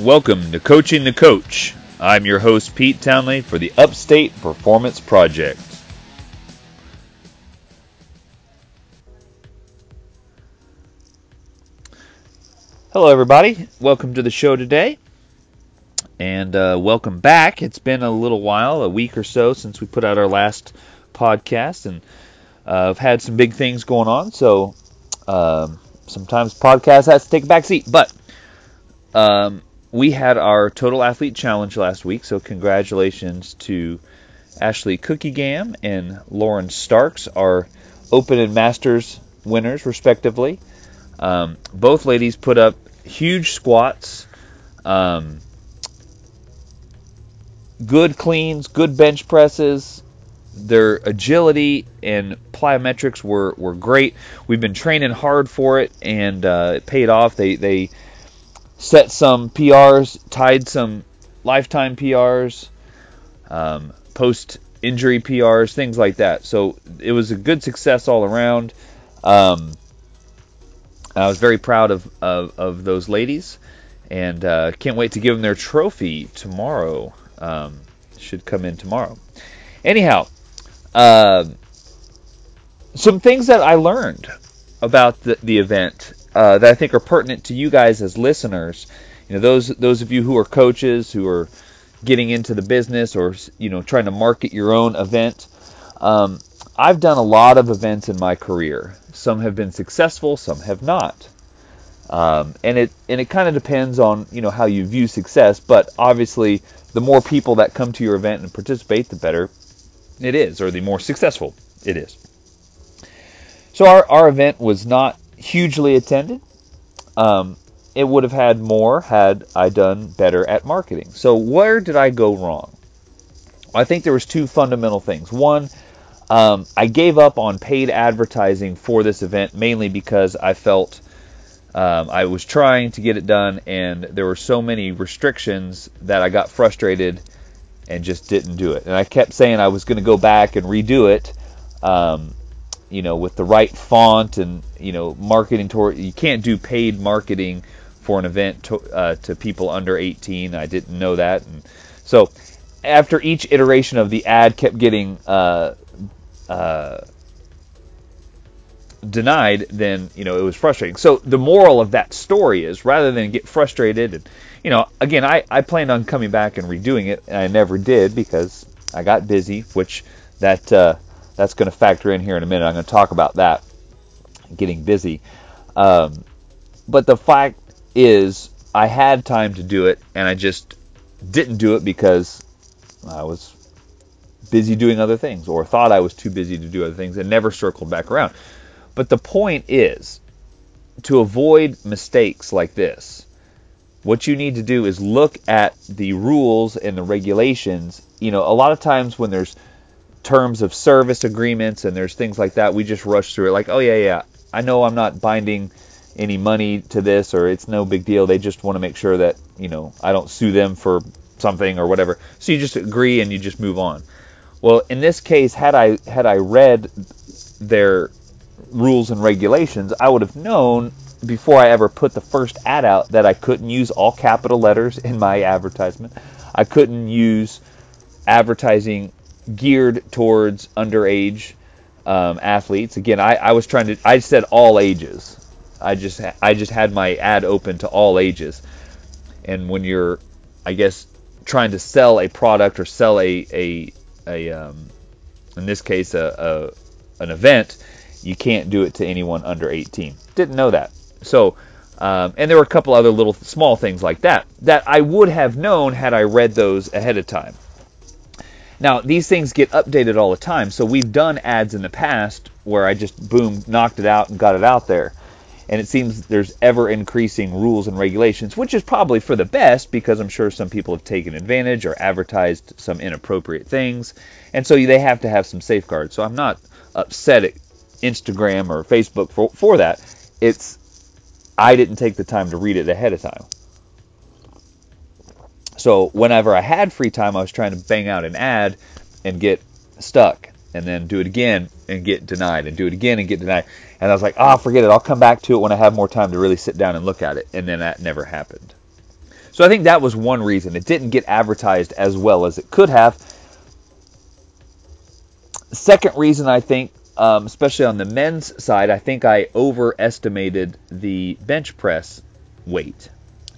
Welcome to Coaching the Coach. I'm your host, Pete Townley, for the Upstate Performance Project. Hello, everybody. Welcome to the show today. And uh, welcome back. It's been a little while, a week or so, since we put out our last podcast. And uh, I've had some big things going on, so um, sometimes podcast has to take a back seat. But um, we had our Total Athlete Challenge last week, so congratulations to Ashley Cookiegam and Lauren Starks, our Open and Masters winners, respectively. Um, both ladies put up huge squats, um, good cleans, good bench presses. Their agility and plyometrics were, were great. We've been training hard for it, and uh, it paid off. They they set some PRs, tied some lifetime PRs, um, post injury PRs, things like that. So it was a good success all around. Um, I was very proud of, of, of those ladies and uh, can't wait to give them their trophy tomorrow. Um, should come in tomorrow. Anyhow, uh, some things that I learned about the, the event uh, that I think are pertinent to you guys as listeners. You know, those those of you who are coaches who are getting into the business or you know trying to market your own event. Um, I've done a lot of events in my career. Some have been successful, some have not. Um, and it and it kind of depends on you know how you view success. But obviously, the more people that come to your event and participate, the better it is, or the more successful it is. So our our event was not hugely attended. Um, it would have had more had I done better at marketing. So where did I go wrong? I think there was two fundamental things. One, um, I gave up on paid advertising for this event mainly because I felt um, I was trying to get it done and there were so many restrictions that I got frustrated and just didn't do it. And I kept saying I was going to go back and redo it. Um, you know, with the right font and you know, marketing toward. You can't do paid marketing for an event to, uh, to people under 18. I didn't know that, and so after each iteration of the ad kept getting uh, uh, denied, then you know it was frustrating. So the moral of that story is, rather than get frustrated, and you know, again, I I planned on coming back and redoing it, and I never did because I got busy, which that uh, that's going to factor in here in a minute. I'm going to talk about that getting busy. Um, but the fact is, I had time to do it, and I just didn't do it because I was busy doing other things, or thought I was too busy to do other things, and never circled back around. But the point is, to avoid mistakes like this, what you need to do is look at the rules and the regulations. You know, a lot of times when there's terms of service agreements and there's things like that, we just rush through it like, oh, yeah, yeah, I know I'm not binding any money to this or it's no big deal. They just want to make sure that, you know, I don't sue them for something or whatever. So you just agree and you just move on. Well, in this case, had I had I read their rules and regulations, I would have known before I ever put the first ad out that I couldn't use all capital letters in my advertisement. I couldn't use advertising geared towards underage um, athletes. Again, I, I was trying to. I said all ages. I just I just had my ad open to all ages. And when you're, I guess, trying to sell a product or sell a a, a um, in this case a, a an event, you can't do it to anyone under 18. Didn't know that. So. Um, and there were a couple other little small things like that that I would have known had I read those ahead of time. Now, these things get updated all the time, so we've done ads in the past where I just boom knocked it out and got it out there. And it seems there's ever increasing rules and regulations, which is probably for the best because I'm sure some people have taken advantage or advertised some inappropriate things. And so they have to have some safeguards. So I'm not upset at Instagram or Facebook for, for that. It's I didn't take the time to read it ahead of time. So whenever I had free time, I was trying to bang out an ad and get stuck, and then do it again and get denied, and do it again and get denied. And I was like, ah, oh, forget it. I'll come back to it when I have more time to really sit down and look at it. And then that never happened. So I think that was one reason. It didn't get advertised as well as it could have. Second reason I think, um, especially on the men's side, I think I overestimated the bench press weight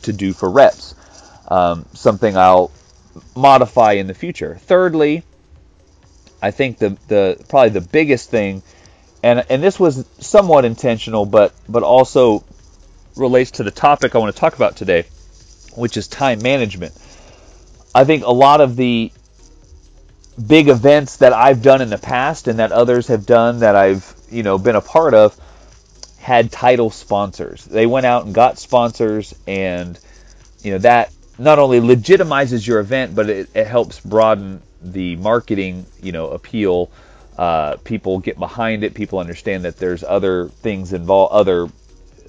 to do for reps. Um, something I'll modify in the future. Thirdly, I think the the probably the biggest thing, and and this was somewhat intentional, but but also relates to the topic I want to talk about today, which is time management. I think a lot of the big events that I've done in the past and that others have done that I've you know been a part of had title sponsors. They went out and got sponsors, and you know that not only legitimizes your event, but it, it helps broaden the marketing, you know, appeal. Uh, people get behind it. People understand that there's other things involved, other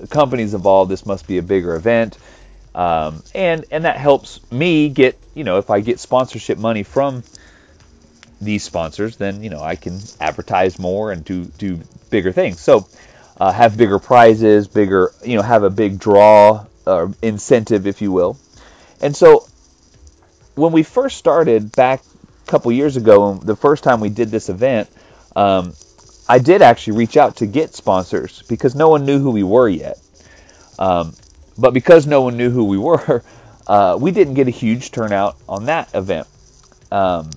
companies involved. This must be a bigger event, um, and and that helps me get, you know, if I get sponsorship money from these sponsors, then you know I can advertise more and do do bigger things. So uh, have bigger prizes, bigger, you know, have a big draw or uh, incentive, if you will. And so when we first started back a couple years ago, the first time we did this event, um, I did actually reach out to get sponsors because no one knew who we were yet. Um, but because no one knew who we were, uh, we didn't get a huge turnout on that event. Um,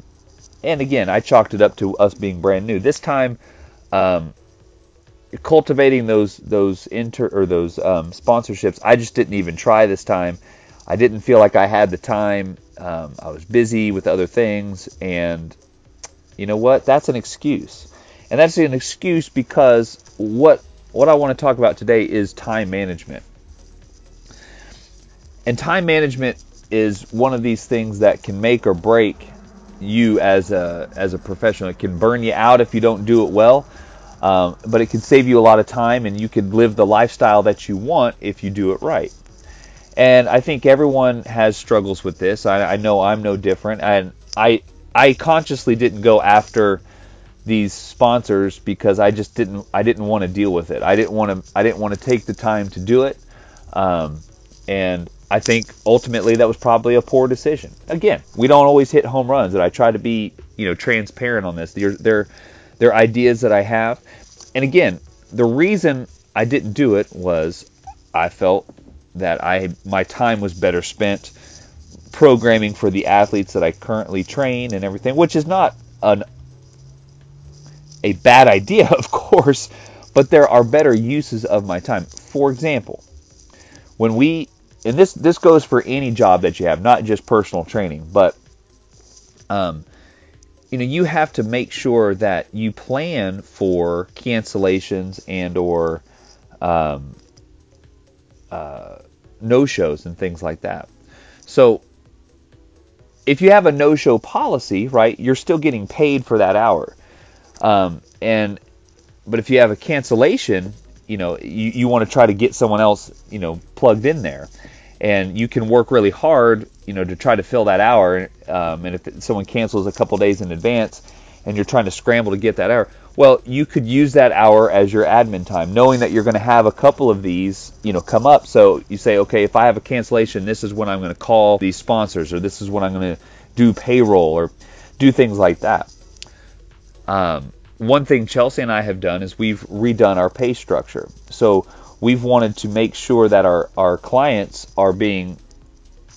and again, I chalked it up to us being brand new. This time, um, cultivating those those inter or those um, sponsorships, I just didn't even try this time. I didn't feel like I had the time. Um, I was busy with other things, and you know what? That's an excuse, and that's an excuse because what what I want to talk about today is time management. And time management is one of these things that can make or break you as a as a professional. It can burn you out if you don't do it well, um, but it can save you a lot of time, and you can live the lifestyle that you want if you do it right. And I think everyone has struggles with this. I, I know I'm no different, and I I consciously didn't go after these sponsors because I just didn't I didn't want to deal with it. I didn't want to I didn't want to take the time to do it. Um, and I think ultimately that was probably a poor decision. Again, we don't always hit home runs, and I try to be you know transparent on this. They're they're, they're ideas that I have, and again, the reason I didn't do it was I felt that I my time was better spent programming for the athletes that I currently train and everything, which is not an a bad idea, of course, but there are better uses of my time. For example, when we and this this goes for any job that you have, not just personal training, but um, you know you have to make sure that you plan for cancellations and or um, uh, no shows and things like that. So if you have a no show policy, right, you're still getting paid for that hour. Um, and but if you have a cancellation, you know, you, you want to try to get someone else, you know, plugged in there. And you can work really hard, you know, to try to fill that hour. Um, and if someone cancels a couple days in advance, and you're trying to scramble to get that hour, well, you could use that hour as your admin time, knowing that you're going to have a couple of these, you know, come up. So you say, okay, if I have a cancellation, this is when I'm going to call these sponsors, or this is when I'm going to do payroll, or do things like that. Um, one thing Chelsea and I have done is we've redone our pay structure. So we've wanted to make sure that our, our clients are being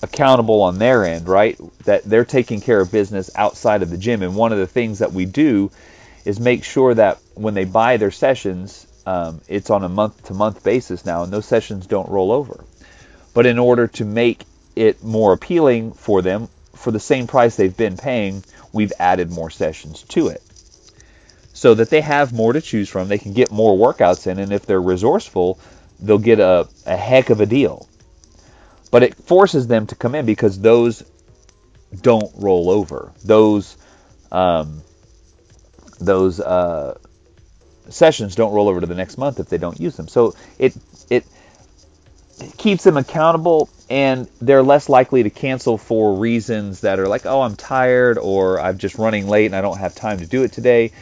accountable on their end, right? That they're taking care of business outside of the gym. And one of the things that we do is make sure that when they buy their sessions, um, it's on a month to month basis now, and those sessions don't roll over. But in order to make it more appealing for them, for the same price they've been paying, we've added more sessions to it. So that they have more to choose from, they can get more workouts in, and if they're resourceful, they'll get a, a heck of a deal. But it forces them to come in because those don't roll over. Those um, those uh, sessions don't roll over to the next month if they don't use them. So it it keeps them accountable and they're less likely to cancel for reasons that are like, oh, I'm tired or I'm just running late and I don't have time to do it today.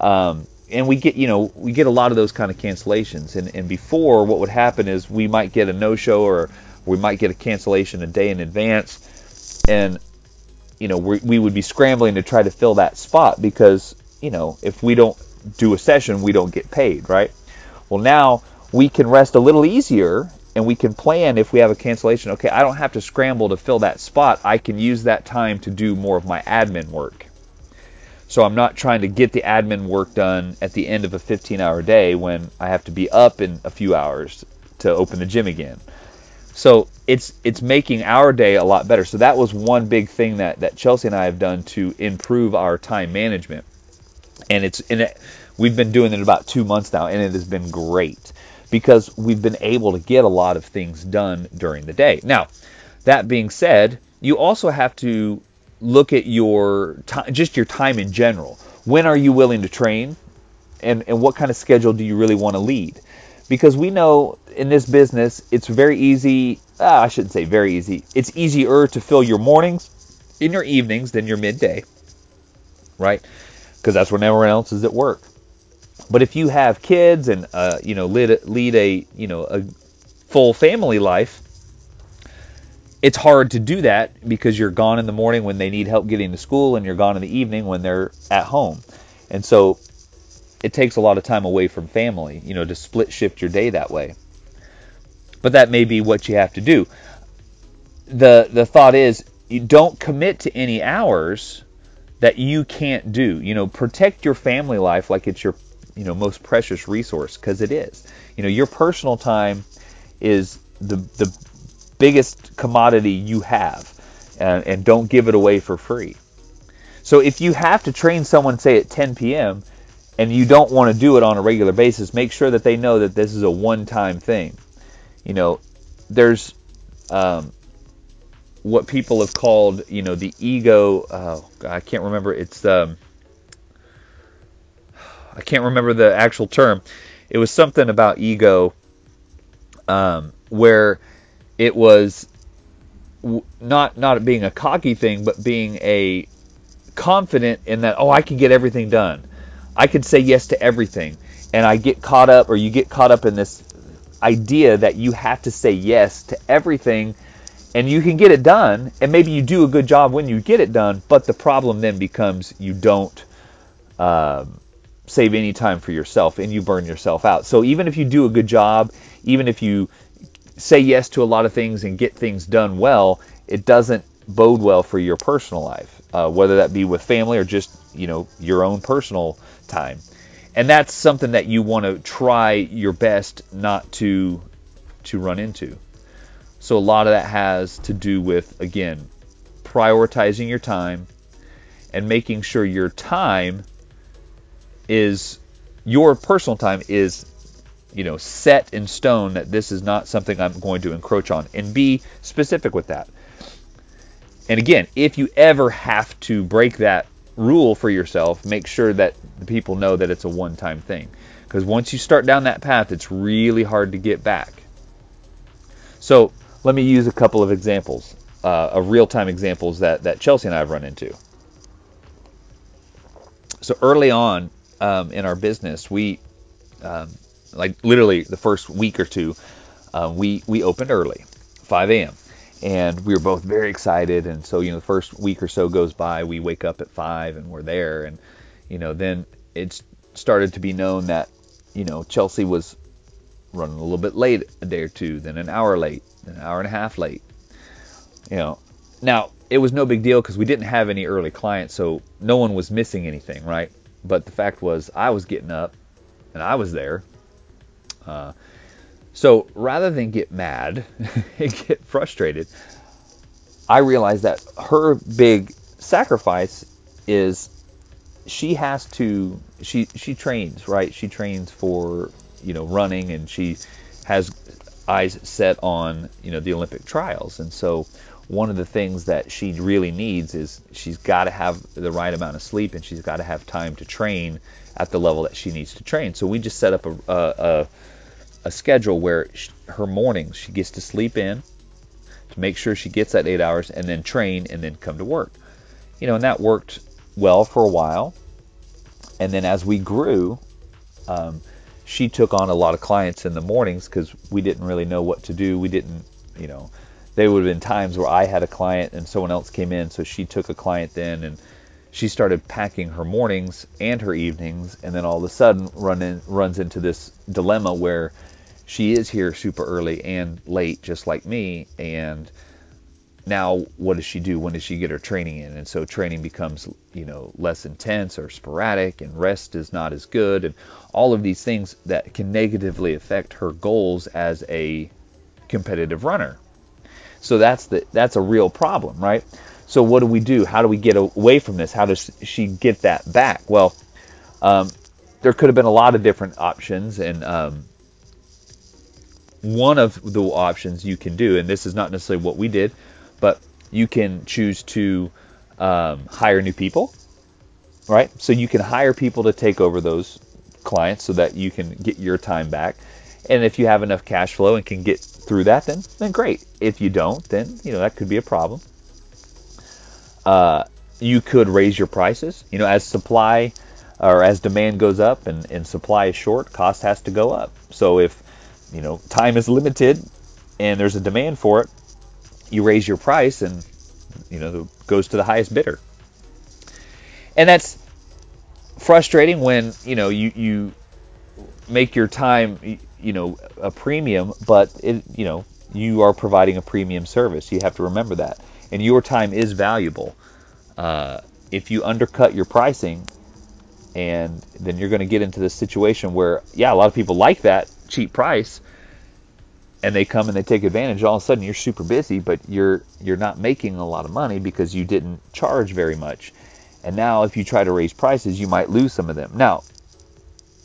Um, and we get, you know, we get a lot of those kind of cancellations. And, and before, what would happen is we might get a no-show or We might get a cancellation a day in advance, and you know we we would be scrambling to try to fill that spot because you know if we don't do a session, we don't get paid, right? Well, now we can rest a little easier and we can plan if we have a cancellation. Okay, I don't have to scramble to fill that spot. I can use that time to do more of my admin work. So I'm not trying to get the admin work done at the end of a 15 hour day when I have to be up in a few hours to open the gym again. So it's it's making our day a lot better. So that was one big thing that, that Chelsea and I have done to improve our time management. And it's it, we've been doing it about two months now, and it has been great because we've been able to get a lot of things done during the day. Now, that being said, you also have to look at your time, just your time in general. When are you willing to train? And, and what kind of schedule do you really want to lead? Because we know in this business, it's very easy. Ah, I shouldn't say very easy. It's easier to fill your mornings in your evenings than your midday, right? Because that's when everyone else is at work. But if you have kids and uh, you know lead, lead a you know a full family life, it's hard to do that because you're gone in the morning when they need help getting to school and you're gone in the evening when they're at home. And so it takes a lot of time away from family, you know, to split shift your day that way. But that may be what you have to do. The the thought is you don't commit to any hours that you can't do. You know, protect your family life like it's your, you know, most precious resource because it is. You know, your personal time is the the biggest commodity you have, and, and don't give it away for free. So if you have to train someone, say at 10 p.m., and you don't want to do it on a regular basis, make sure that they know that this is a one-time thing. You know, there's um, what people have called, you know, the ego. Oh, I can't remember. It's um, I can't remember the actual term. It was something about ego, um, where it was not not being a cocky thing, but being a confident in that. Oh, I can get everything done. I can say yes to everything, and I get caught up, or you get caught up in this idea that you have to say yes to everything, and you can get it done, and maybe you do a good job when you get it done. But the problem then becomes you don't. Um, save any time for yourself and you burn yourself out. So even if you do a good job, even if you say yes to a lot of things and get things done well, it doesn't bode well for your personal life, uh, whether that be with family or just you know your own personal time. And that's something that you want to try your best not to to run into. So a lot of that has to do with again prioritizing your time and making sure your time is your personal time is you know, set in stone that this is not something I'm going to encroach on, and be specific with that. And again, if you ever have to break that rule for yourself, make sure that the people know that it's a one time thing. Because once you start down that path, it's really hard to get back. So let me use a couple of examples, uh, of real time examples that, that Chelsea and I have run into. So early on um, in our business, we um, like literally the first week or two, um, we we opened early, 5 a.m. And we were both very excited. And so you know, the first week or so goes by, we wake up at five and we're there. And you know, then it started to be known that you know Chelsea was running a little bit late a day or two, then an hour late, an hour and a half late. You know, now it was no big deal because we didn't have any early clients, so no one was missing anything, right? But the fact was, I was getting up and I was there, uh, so rather than get mad and get frustrated, I realized that her big sacrifice is she has to she she trains right she trains for you know running and she has eyes set on you know the Olympic trials and so one of the things that she really needs is she's got to have the right amount of sleep and she's got to have time to train at the level that she needs to train so we just set up a, a, a schedule where she, her mornings she gets to sleep in to make sure she gets that eight hours and then train and then come to work. You know, and that worked well for a while. And then as we grew, um, she took on a lot of clients in the mornings because we didn't really know what to do. We didn't you know, they would have been times where I had a client and someone else came in, so she took a client then and she started packing her mornings and her evenings, and then all of a sudden run in, runs into this dilemma where she is here super early and late, just like me, and now what does she do? When does she get her training in? And so training becomes, you know, less intense or sporadic, and rest is not as good, and all of these things that can negatively affect her goals as a competitive runner. So that's the that's a real problem, right? So what do we do? How do we get away from this? How does she get that back? Well, um, there could have been a lot of different options, and um, one of the options you can do, and this is not necessarily what we did, but you can choose to um, hire new people, right? So you can hire people to take over those clients so that you can get your time back. And if you have enough cash flow and can get through that, then then great. If you don't, then you know that could be a problem. Uh, you could raise your prices. You know, as supply or as demand goes up and, and supply is short, cost has to go up. So if you know time is limited and there's a demand for it, you raise your price and you know goes to the highest bidder. And that's frustrating when you know you you make your time you know a premium, but it you know you are providing a premium service. You have to remember that, and your time is valuable. Uh, if you undercut your pricing, and then you're going to get into this situation where yeah, a lot of people like that cheap price, and they come and they take advantage. All of a sudden, you're super busy, but you're you're not making a lot of money because you didn't charge very much. And now, if you try to raise prices, you might lose some of them. Now,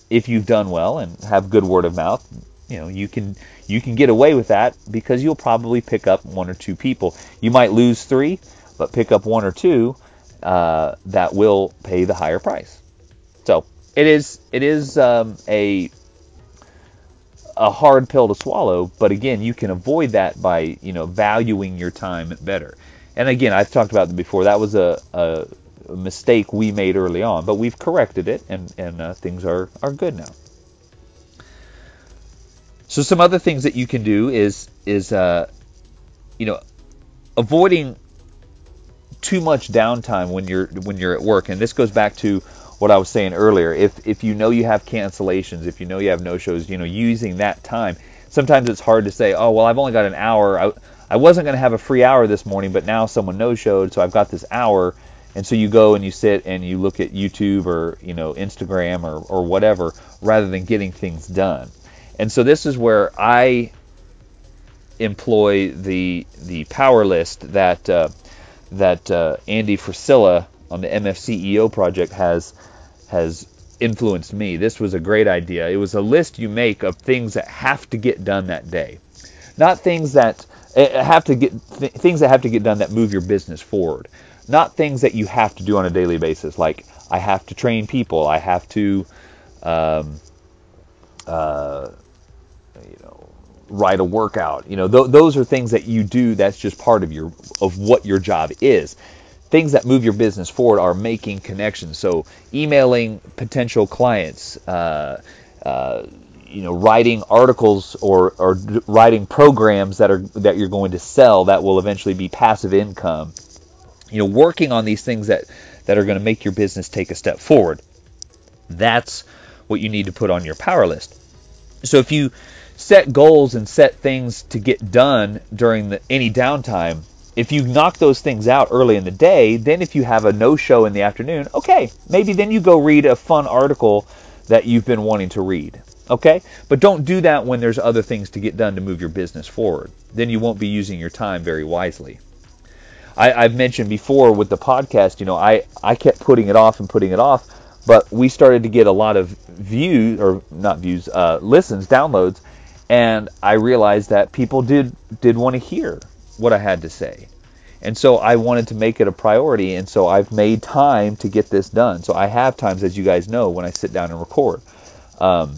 if you've done well and have good word of mouth, you know you can you can get away with that because you'll probably pick up one or two people. You might lose three, but pick up one or two uh, that will pay the higher price. So it is it is um, a a hard pill to swallow, but again, you can avoid that by you know valuing your time better. And again, I've talked about before. That was a, a, a mistake we made early on, but we've corrected it, and and uh, things are are good now. So some other things that you can do is is uh, you know avoiding too much downtime when you're when you're at work, and this goes back to what I was saying earlier. If if you know you have cancellations, if you know you have no shows, you know, using that time. Sometimes it's hard to say, oh well, I've only got an hour. I, I wasn't going to have a free hour this morning, but now someone no showed, so I've got this hour. And so you go and you sit and you look at YouTube or you know Instagram or or whatever, rather than getting things done. And so this is where I employ the the power list that uh, that uh, Andy Frisella on the MFCEO project has has influenced me. This was a great idea. It was a list you make of things that have to get done that day, not things that eh, have to get th- things that have to get done that move your business forward, not things that you have to do on a daily basis. Like I have to train people. I have to, um, uh, you know, write a workout. You know, th- those are things that you do. That's just part of your of what your job is things that move your business forward are making connections. So emailing potential clients, uh, uh, you know, writing articles or, or writing programs that are that you're going to sell that will eventually be passive income. You know, working on these things that that are going to make your business take a step forward. That's what you need to put on your power list. So if you set goals and set things to get done during the, any downtime, if you knock those things out early in the day, then if you have a no show in the afternoon, okay, maybe then you go read a fun article that you've been wanting to read. Okay? But don't do that when there's other things to get done to move your business forward. Then you won't be using your time very wisely. I, have mentioned before with the podcast, you know, I, I kept putting it off and putting it off, but we started to get a lot of views, or not views, uh, listens, downloads, and I realized that people did did want to hear what I had to say. And so I wanted to make it a priority, and so I've made time to get this done. So I have times, as you guys know, when I sit down and record. Um,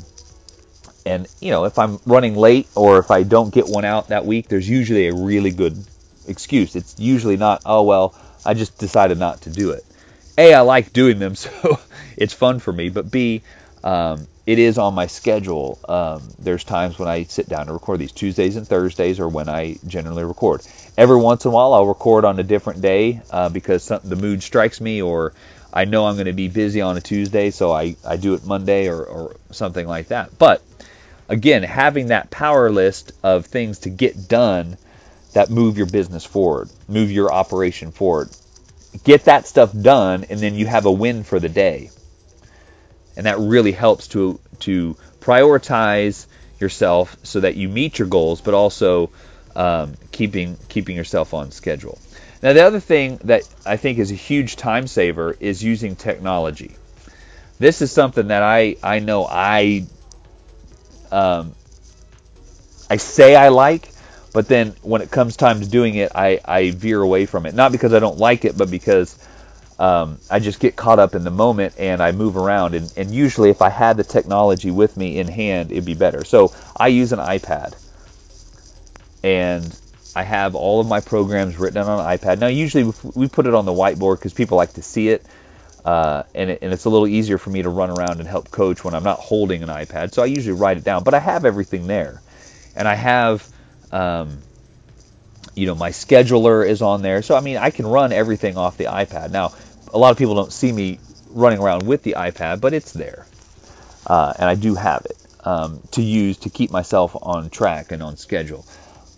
and you know, if I'm running late or if I don't get one out that week, there's usually a really good excuse. It's usually not, oh well, I just decided not to do it. A, I like doing them, so it's fun for me. But B, um, it is on my schedule. Um, there's times when I sit down to record these Tuesdays and Thursdays, or when I generally record. Every once in a while, I'll record on a different day uh, because some, the mood strikes me, or I know I'm going to be busy on a Tuesday, so I, I do it Monday or, or something like that. But again, having that power list of things to get done that move your business forward, move your operation forward. Get that stuff done, and then you have a win for the day. And that really helps to to prioritize yourself so that you meet your goals, but also um, keeping keeping yourself on schedule. Now, the other thing that I think is a huge time saver is using technology. This is something that I I know I um, I say I like, but then when it comes time to doing it, I, I veer away from it. Not because I don't like it, but because um, I just get caught up in the moment and I move around. And, and usually, if I had the technology with me in hand, it'd be better. So I use an iPad, and I have all of my programs written on an iPad. Now, usually we put it on the whiteboard because people like to see it. Uh, and, it, and it's a little easier for me to run around and help coach when I'm not holding an iPad. So I usually write it down, but I have everything there, and I have, um, you know, my scheduler is on there. So I mean, I can run everything off the iPad. Now, a lot of people don't see me running around with the iPad, but it's there, uh, and I do have it um, to use to keep myself on track and on schedule.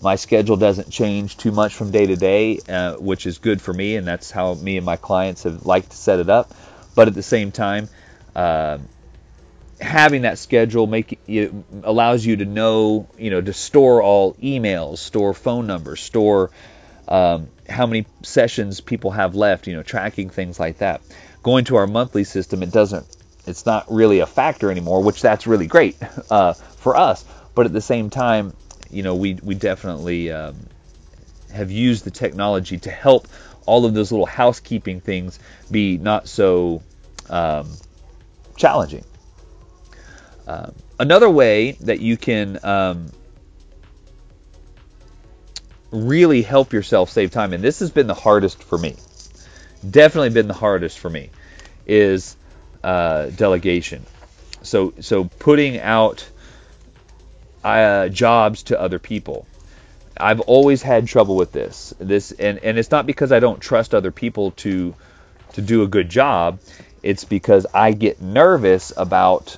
My schedule doesn't change too much from day to day, uh, which is good for me, and that's how me and my clients have liked to set it up. But at the same time, uh, having that schedule make it allows you to know, you know, to store all emails, store phone numbers, store um, how many sessions people have left, you know, tracking things like that. Going to our monthly system, it doesn't, it's not really a factor anymore, which that's really great uh, for us. But at the same time, you know, we we definitely um, have used the technology to help all of those little housekeeping things be not so um, challenging. Uh, another way that you can um, really help yourself save time, and this has been the hardest for me, definitely been the hardest for me, is uh, delegation. So so putting out uh, jobs to other people. I've always had trouble with this. This and, and it's not because I don't trust other people to to do a good job. It's because I get nervous about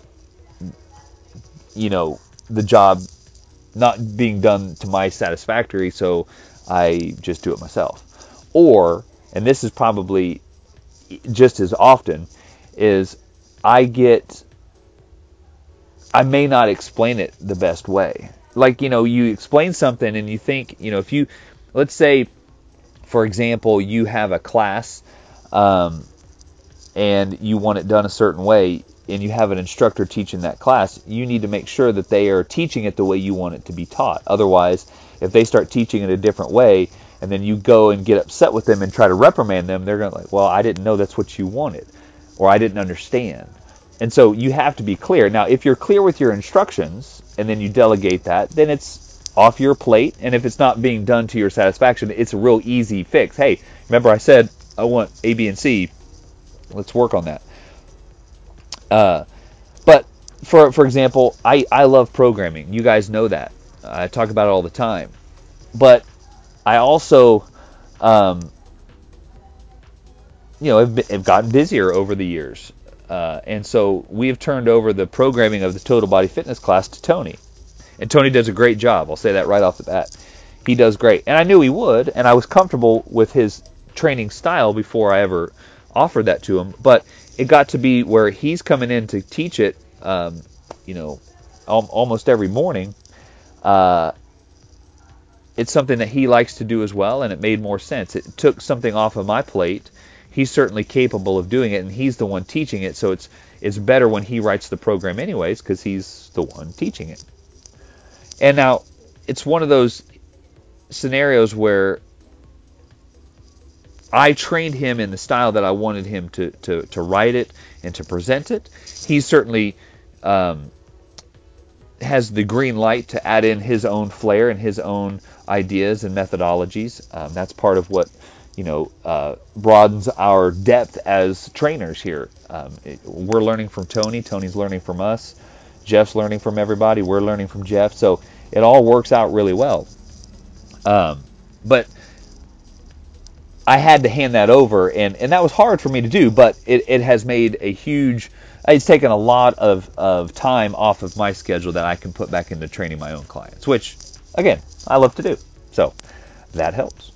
you know the job not being done to my satisfactory, so I just do it myself. Or, and this is probably just as often, is I get I may not explain it the best way. Like, you know, you explain something and you think, you know, if you, let's say, for example, you have a class um, and you want it done a certain way and you have an instructor teaching that class, you need to make sure that they are teaching it the way you want it to be taught. Otherwise, if they start teaching it a different way and then you go and get upset with them and try to reprimand them, they're going to like, well, I didn't know that's what you wanted or I didn't understand. And so you have to be clear. Now, if you're clear with your instructions and then you delegate that, then it's off your plate. And if it's not being done to your satisfaction, it's a real easy fix. Hey, remember I said I want A, B, and C. Let's work on that. Uh, but for for example, I I love programming. You guys know that. I talk about it all the time. But I also, um, you know, have, have gotten busier over the years. Uh, and so we have turned over the programming of the total body fitness class to Tony. And Tony does a great job. I'll say that right off the bat. He does great. And I knew he would, and I was comfortable with his training style before I ever offered that to him. But it got to be where he's coming in to teach it, um, you know, al- almost every morning. Uh, it's something that he likes to do as well, and it made more sense. It took something off of my plate he's certainly capable of doing it, and he's the one teaching it. So it's it's better when he writes the program anyways, because he's the one teaching it. And now it's one of those scenarios where I trained him in the style that I wanted him to to, to write it and to present it. He certainly um, has the green light to add in his own flair and his own ideas and methodologies. Um, that's part of what you know, uh, broadens our depth as trainers here. Um, it, we're learning from Tony. Tony's learning from us. Jeff's learning from everybody. We're learning from Jeff. So it all works out really well. Um, but I had to hand that over, and, and that was hard for me to do, but it, it has made a huge, it's taken a lot of, of time off of my schedule that I can put back into training my own clients, which, again, I love to do. So that helps.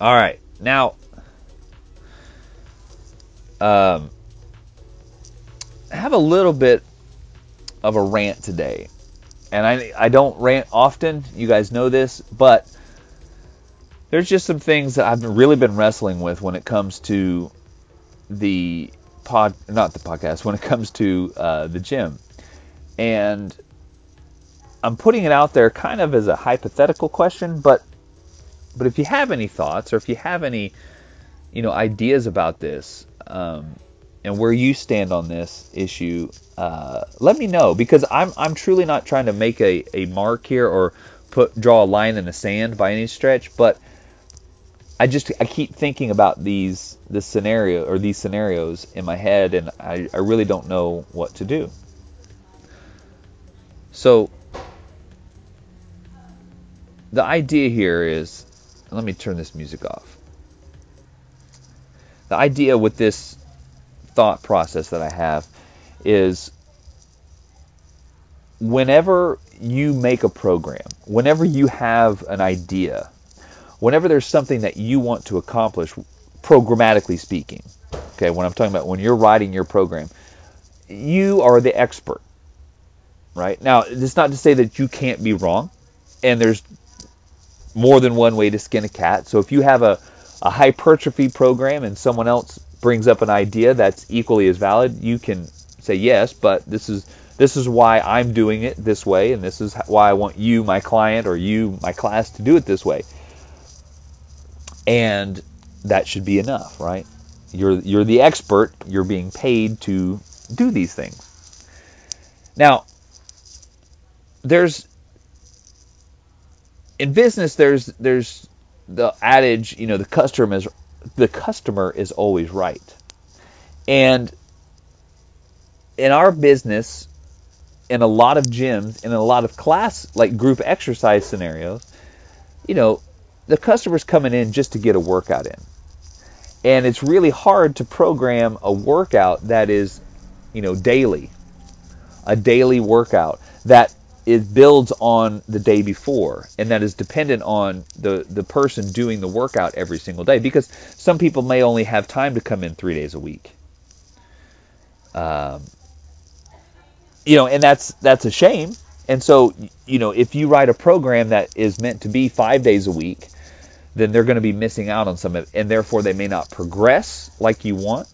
All right, now, um, I have a little bit of a rant today, and I I don't rant often. You guys know this, but there's just some things that I've really been wrestling with when it comes to the pod, not the podcast, when it comes to uh, the gym, and I'm putting it out there kind of as a hypothetical question, but but if you have any thoughts or if you have any, you know, ideas about this um, and where you stand on this issue, uh, let me know because I'm I'm truly not trying to make a, a mark here or put draw a line in the sand by any stretch, but I just I keep thinking about these this scenario or these scenarios in my head and I, I really don't know what to do. So the idea here is let me turn this music off. The idea with this thought process that I have is whenever you make a program, whenever you have an idea, whenever there's something that you want to accomplish, programmatically speaking, okay, when I'm talking about when you're writing your program, you are the expert, right? Now, it's not to say that you can't be wrong, and there's more than one way to skin a cat. So if you have a, a hypertrophy program and someone else brings up an idea that's equally as valid, you can say yes, but this is this is why I'm doing it this way, and this is why I want you, my client, or you, my class, to do it this way. And that should be enough, right? You're you're the expert. You're being paid to do these things. Now, there's in business there's there's the adage, you know, the customer is the customer is always right. And in our business, in a lot of gyms, in a lot of class like group exercise scenarios, you know, the customer's coming in just to get a workout in. And it's really hard to program a workout that is, you know, daily. A daily workout that it builds on the day before and that is dependent on the the person doing the workout every single day because some people may only have time to come in three days a week um, you know and that's that's a shame. And so you know if you write a program that is meant to be five days a week then they're going to be missing out on some of it and therefore they may not progress like you want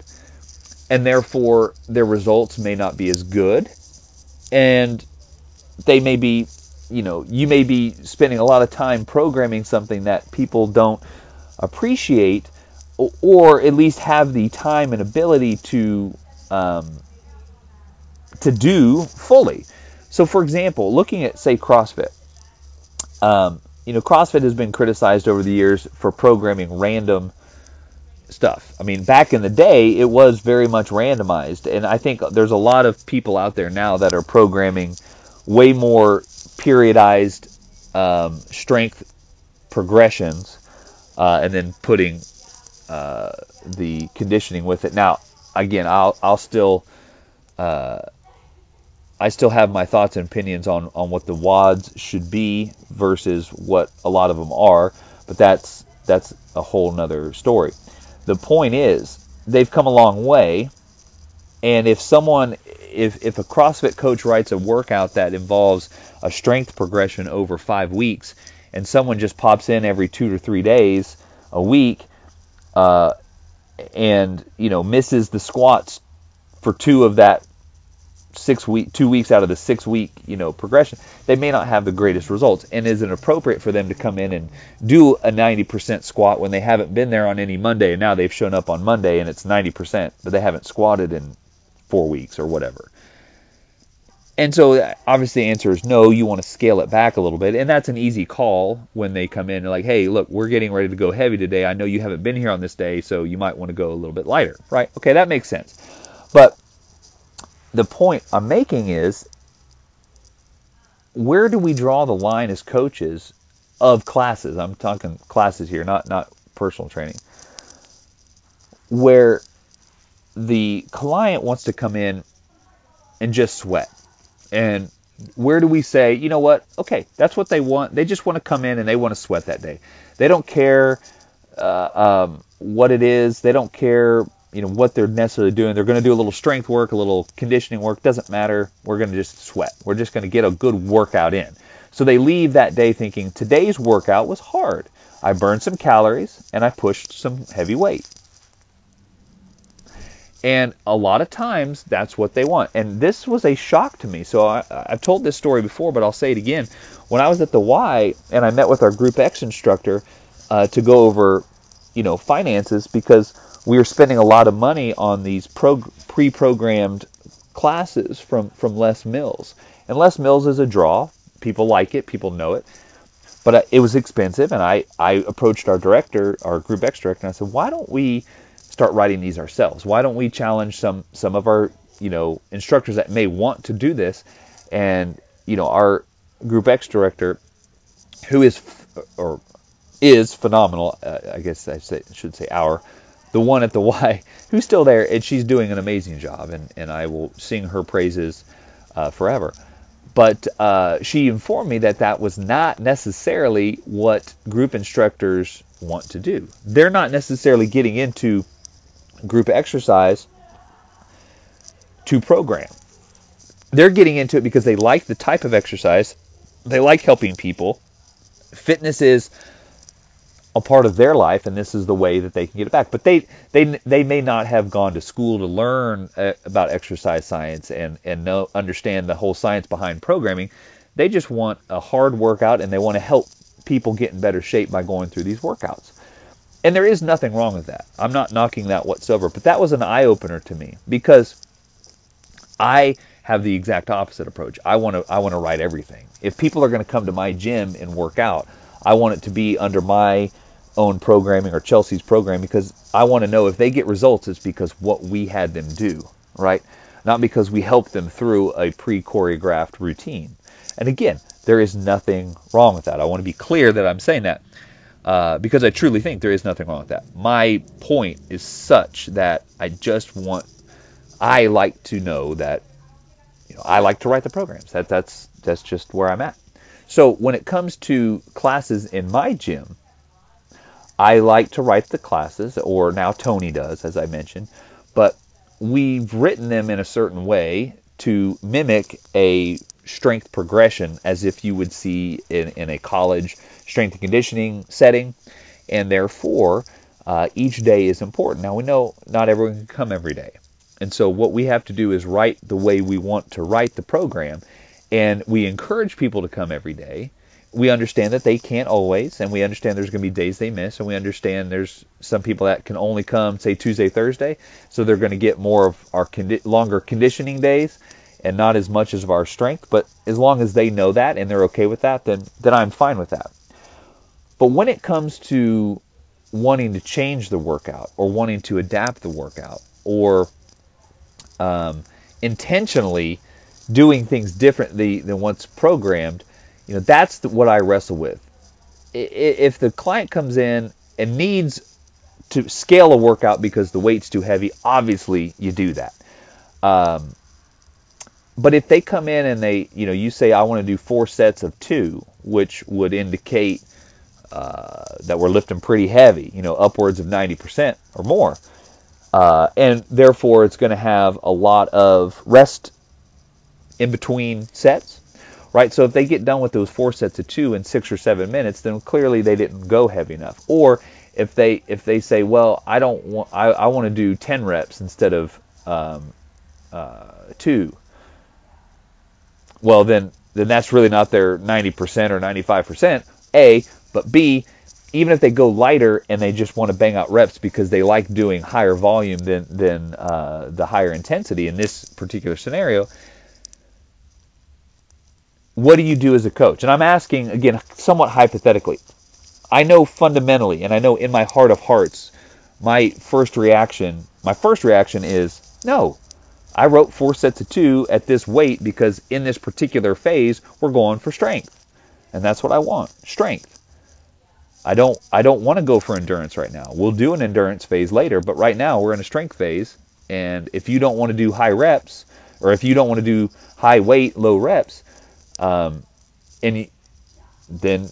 and therefore their results may not be as good. And they may be, you know, you may be spending a lot of time programming something that people don't appreciate, or at least have the time and ability to um, to do fully. So, for example, looking at say CrossFit, um, you know, CrossFit has been criticized over the years for programming random stuff. I mean, back in the day, it was very much randomized, and I think there's a lot of people out there now that are programming way more periodized um, strength progressions, uh, and then putting uh, the conditioning with it. Now, again, I'll I'll still uh, I still have my thoughts and opinions on on what the WODs should be versus what a lot of them are, but that's that's a whole nother story. The point is, they've come a long way, and if someone if if a CrossFit coach writes a workout that involves a strength progression over five weeks, and someone just pops in every two to three days a week, uh, and you know misses the squats for two of that six week two weeks out of the six week you know progression they may not have the greatest results and is it appropriate for them to come in and do a 90% squat when they haven't been there on any monday and now they've shown up on monday and it's 90% but they haven't squatted in four weeks or whatever. And so obviously the answer is no, you want to scale it back a little bit. And that's an easy call when they come in and like, hey, look, we're getting ready to go heavy today. I know you haven't been here on this day, so you might want to go a little bit lighter, right? Okay, that makes sense. But the point I'm making is where do we draw the line as coaches of classes? I'm talking classes here, not not personal training. Where the client wants to come in and just sweat. And where do we say, you know what? Okay, that's what they want. They just want to come in and they want to sweat that day. They don't care uh, um, what it is. They don't care, you know, what they're necessarily doing. They're going to do a little strength work, a little conditioning work. Doesn't matter. We're going to just sweat. We're just going to get a good workout in. So they leave that day thinking today's workout was hard. I burned some calories and I pushed some heavy weight. And a lot of times that's what they want. And this was a shock to me. So I, have told this story before, but I'll say it again. When I was at the Y and I met with our Group X instructor uh, to go over, you know, finances because we were spending a lot of money on these pro- pre-programmed classes from from Les Mills. And Les Mills is a draw. People like it. People know it. But uh, it was expensive, and I I approached our director, our Group X director, and I said, why don't we start writing these ourselves? Why don't we challenge some some of our you know instructors that may want to do this? And you know our Group X director, who is or is phenomenal. Uh, I guess I say, should say our the one at the Y who's still there, and she's doing an amazing job, and and I will sing her praises uh, forever. But uh, she informed me that that was not necessarily what group instructors want to do. They're not necessarily getting into group exercise to program. They're getting into it because they like the type of exercise, they like helping people. Fitness is a part of their life, and this is the way that they can get it back. But they they they may not have gone to school to learn uh, about exercise science and and know understand the whole science behind programming. They just want a hard workout, and they want to help people get in better shape by going through these workouts. And there is nothing wrong with that. I'm not knocking that whatsoever. But that was an eye opener to me because I have the exact opposite approach. I want to I want to write everything. If people are going to come to my gym and work out, I want it to be under my own programming or Chelsea's program because I want to know if they get results it's because what we had them do, right? Not because we helped them through a pre-choreographed routine. And again, there is nothing wrong with that. I want to be clear that I'm saying that uh, because I truly think there is nothing wrong with that. My point is such that I just want, I like to know that, you know, I like to write the programs. That that's that's just where I'm at. So when it comes to classes in my gym, I like to write the classes, or now Tony does, as I mentioned, but we've written them in a certain way to mimic a strength progression as if you would see in, in a college strength and conditioning setting, and therefore uh, each day is important. Now we know not everyone can come every day, and so what we have to do is write the way we want to write the program, and we encourage people to come every day. We understand that they can't always, and we understand there's going to be days they miss, and we understand there's some people that can only come, say Tuesday, Thursday, so they're going to get more of our condi- longer conditioning days and not as much as of our strength. But as long as they know that and they're okay with that, then then I'm fine with that. But when it comes to wanting to change the workout or wanting to adapt the workout or um, intentionally doing things differently than what's programmed, you know, that's the, what I wrestle with. If the client comes in and needs to scale a workout because the weight's too heavy, obviously you do that. Um, but if they come in and they, you know, you say I want to do four sets of two, which would indicate uh, that we're lifting pretty heavy, you know, upwards of 90% or more. Uh, and therefore, it's going to have a lot of rest in between sets, right? So if they get done with those four sets of two in six or seven minutes, then clearly they didn't go heavy enough. Or if they if they say, well, I don't want I, I want to do 10 reps instead of um, uh, two, well then then that's really not their 90% or 95%. A, but B, even if they go lighter and they just want to bang out reps because they like doing higher volume than than uh, the higher intensity in this particular scenario, what do you do as a coach? And I'm asking again, somewhat hypothetically. I know fundamentally, and I know in my heart of hearts, my first reaction, my first reaction is no. I wrote four sets of two at this weight because in this particular phase we're going for strength, and that's what I want, strength. I don't I don't want to go for endurance right now. We'll do an endurance phase later, but right now we're in a strength phase, and if you don't want to do high reps, or if you don't want to do high weight, low reps, um, and then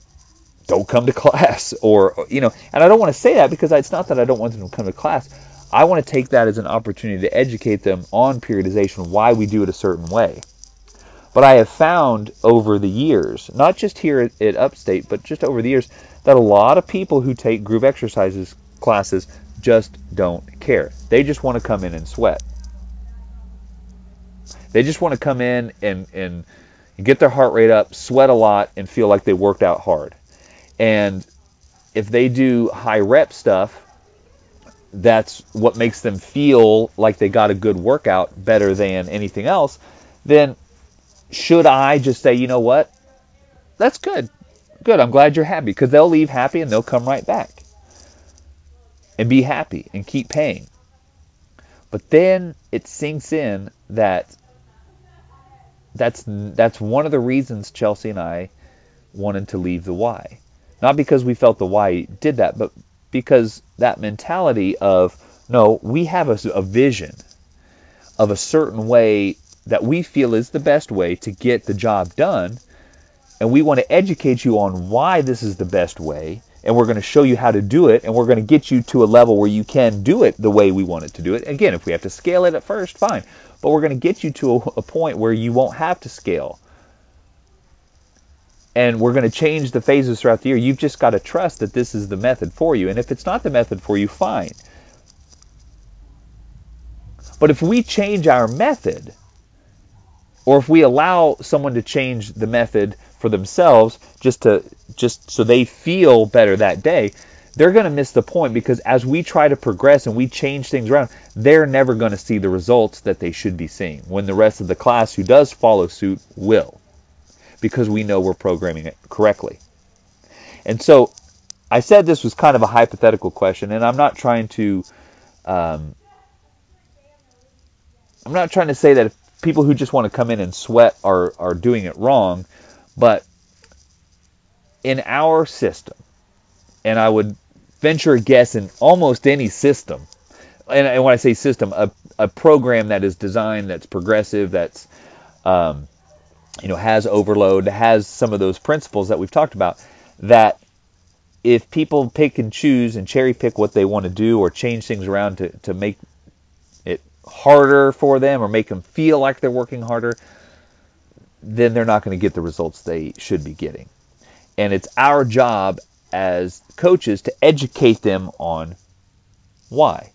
don't come to class or you know and i don't want to say that because it's not that i don't want them to come to class. I want to take that as an opportunity to educate them on periodization why we do it a certain way. But i have found over the years not just here at, at upstate but just over the years that a lot of people who take group exercises classes just don't care. They just want to come in and sweat. They just want to come in and and get their heart rate up sweat a lot and feel like they worked out hard and if they do high rep stuff, that's what makes them feel like they got a good workout better than anything else, then should I just say, you know what? That's good. Good. I'm glad you're happy because they'll leave happy and they'll come right back and be happy and keep paying. But then it sinks in that that's that's one of the reasons Chelsea and I wanted to leave the Y. Not because we felt the Y did that, but because that mentality of, no, we have a, a vision of a certain way that we feel is the best way to get the job done. And we want to educate you on why this is the best way. And we're going to show you how to do it. And we're going to get you to a level where you can do it the way we want it to do it. Again, if we have to scale it at first, fine. But we're going to get you to a, a point where you won't have to scale and we're going to change the phases throughout the year. You've just got to trust that this is the method for you. And if it's not the method for you, fine. But if we change our method, or if we allow someone to change the method for themselves just to just so they feel better that day, they're going to miss the point because as we try to progress and we change things around, they're never going to see the results that they should be seeing when the rest of the class who does follow suit will because we know we're programming it correctly. And so I said this was kind of a hypothetical question, and I'm not trying to. Um, I'm not trying to say that people who just want to come in and sweat are are doing it wrong, but in our system, and I would venture a guess in almost any system, and, and when I say system, a, a program that is designed, that's progressive, that's um, you know, has overload, has some of those principles that we've talked about, that if people pick and choose and cherry pick what they want to do or change things around to, to make harder for them or make them feel like they're working harder, then they're not going to get the results they should be getting. And it's our job as coaches to educate them on why.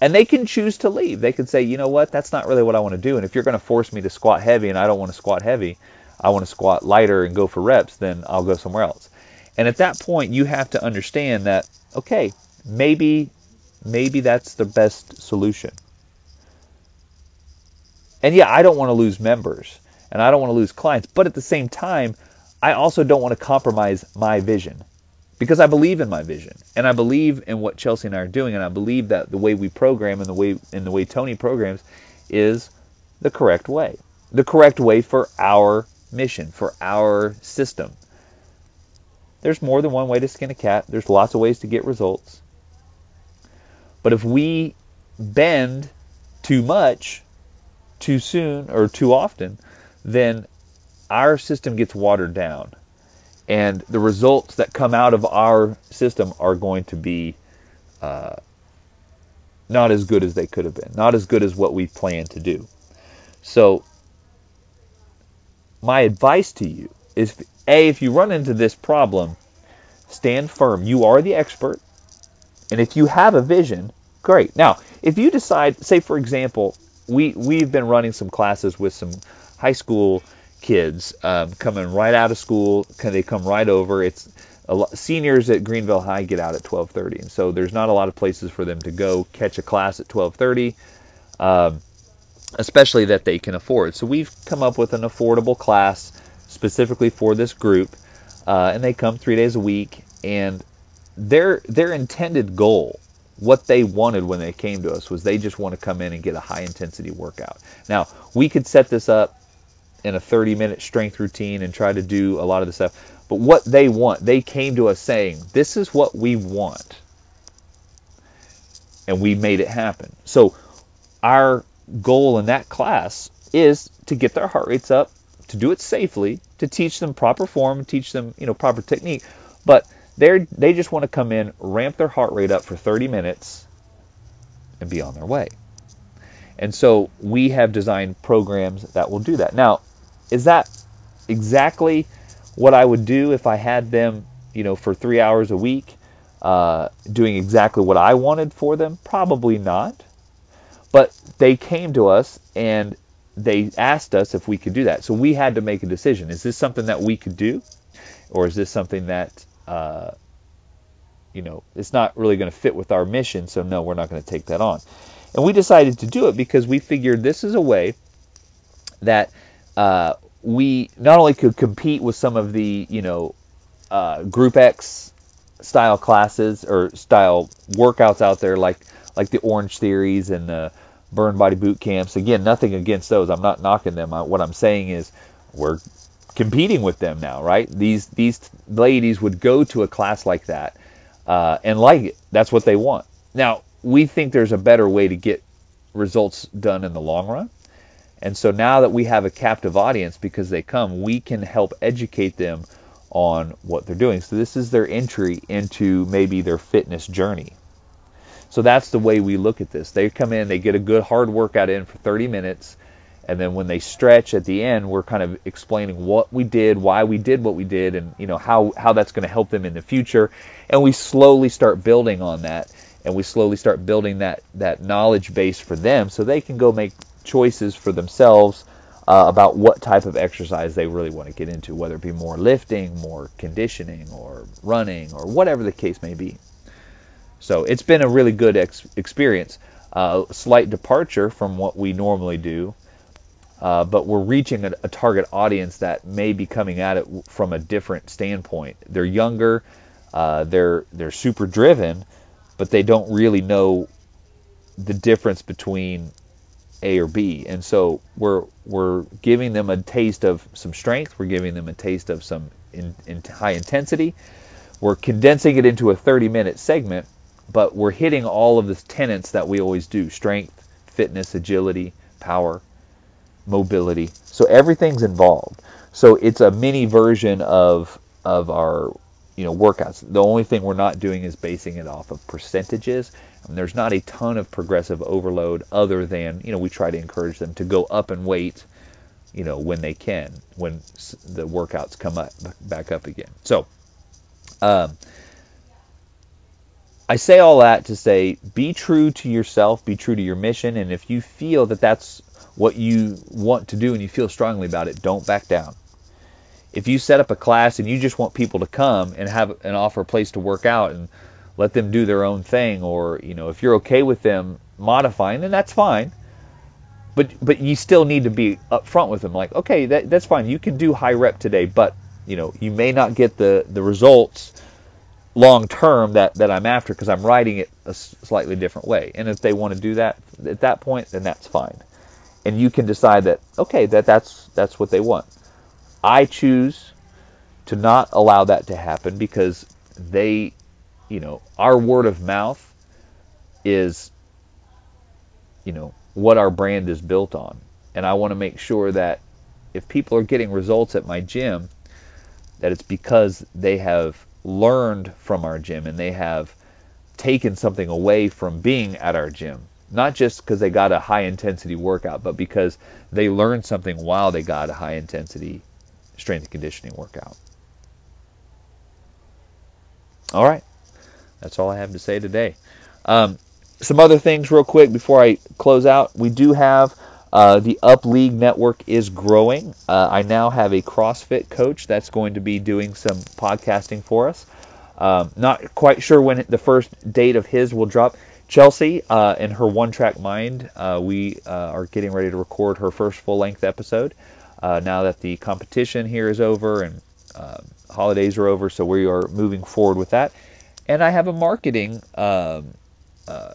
And they can choose to leave. They can say, you know what, that's not really what I want to do. And if you're going to force me to squat heavy and I don't want to squat heavy, I want to squat lighter and go for reps, then I'll go somewhere else. And at that point, you have to understand that, okay, maybe, maybe that's the best solution. And yeah, I don't want to lose members and I don't want to lose clients, but at the same time, I also don't want to compromise my vision because I believe in my vision and I believe in what Chelsea and I are doing and I believe that the way we program and the way in the way Tony programs is the correct way. The correct way for our mission, for our system. There's more than one way to skin a cat. There's lots of ways to get results. But if we bend too much too soon or too often, then our system gets watered down and the results that come out of our system are going to be uh, not as good as they could have been, not as good as what we plan to do. So, my advice to you is A, if you run into this problem, stand firm. You are the expert. And if you have a vision, great. Now, if you decide, say for example, we, we've been running some classes with some high school kids um, coming right out of school. Can they come right over? It's lot, seniors at Greenville High get out at 12:30, and so there's not a lot of places for them to go catch a class at 12:30, um, especially that they can afford. So we've come up with an affordable class specifically for this group, uh, and they come three days a week. And their their intended goal, what they wanted when they came to us, was they just want to come in and get a high intensity workout. Now we could set this up in a 30 minute strength routine and try to do a lot of the stuff. But what they want, they came to us saying, this is what we want. And we made it happen. So our goal in that class is to get their heart rates up, to do it safely, to teach them proper form, teach them, you know, proper technique. But they they just want to come in, ramp their heart rate up for 30 minutes, and be on their way. And so we have designed programs that will do that. Now, is that exactly what I would do if I had them, you know, for three hours a week, uh, doing exactly what I wanted for them? Probably not. But they came to us and they asked us if we could do that. So we had to make a decision. Is this something that we could do? Or is this something that, uh, you know, it's not really going to fit with our mission? So no, we're not going to take that on. And we decided to do it because we figured this is a way that uh, we not only could compete with some of the, you know, uh, Group X style classes or style workouts out there, like like the Orange Theories and the Burn Body Boot Camps. Again, nothing against those. I'm not knocking them. I, what I'm saying is we're competing with them now, right? These these ladies would go to a class like that uh, and like it. That's what they want. Now we think there's a better way to get results done in the long run. And so now that we have a captive audience because they come, we can help educate them on what they're doing. So this is their entry into maybe their fitness journey. So that's the way we look at this. They come in, they get a good hard workout in for 30 minutes, and then when they stretch at the end, we're kind of explaining what we did, why we did what we did, and you know how how that's going to help them in the future. And we slowly start building on that, and we slowly start building that that knowledge base for them, so they can go make choices for themselves uh, about what type of exercise they really want to get into, whether it be more lifting, more conditioning, or running, or whatever the case may be. So it's been a really good ex- experience. Uh, slight departure from what we normally do, uh, but we're reaching a, a, target audience that may be coming at it from a different standpoint. They're younger, uh, they're they're super driven, but they don't really know the difference between A or B, and so we're we're giving them a taste of some strength. We're giving them a taste of some in, in high intensity. We're condensing it into a 30 minute segment but we're hitting all of the tenets that we always do strength, fitness, agility, power, mobility. So everything's involved. So it's a mini version of of our you know workouts. The only thing we're not doing is basing it off of percentages. And there's not a ton of progressive overload other than you know we try to encourage them to go up in weight you know when they can when the workouts come up back up again. So um, I say all that to say be true to yourself, be true to your mission, and if you feel that that's what you want to do and you feel strongly about it, don't back down. If you set up a class and you just want people to come and have and offer a place to work out and let them do their own thing, or you know, if you're okay with them modifying, then that's fine. But but you still need to be upfront with them, like, okay, that, that's fine. You can do high rep today, but you know, you may not get the the results long term that, that I'm after because I'm writing it a slightly different way. And if they want to do that at that point, then that's fine. And you can decide that okay, that that's that's what they want. I choose to not allow that to happen because they, you know, our word of mouth is, you know, what our brand is built on. And I want to make sure that if people are getting results at my gym, that it's because they have learned from our gym and they have taken something away from being at our gym. Not just because they got a high intensity workout, but because they learned something while they got a high intensity strength and conditioning workout. All right. That's all I have to say today. Um, some other things, real quick, before I close out. We do have uh, the Up League network is growing. Uh, I now have a CrossFit coach that's going to be doing some podcasting for us. Um, not quite sure when the first date of his will drop. Chelsea uh, and her One Track Mind, uh, we uh, are getting ready to record her first full length episode. uh, now that the competition here is over and uh, holidays are over. So we are moving forward with that. And I have a marketing um, uh,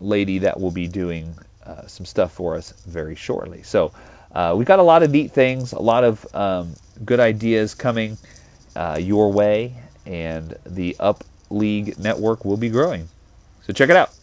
lady that will be doing uh, some stuff for us very shortly. So we've got a lot of neat things, a lot of um, good ideas coming your way, and the Up League network will be growing. So check it out.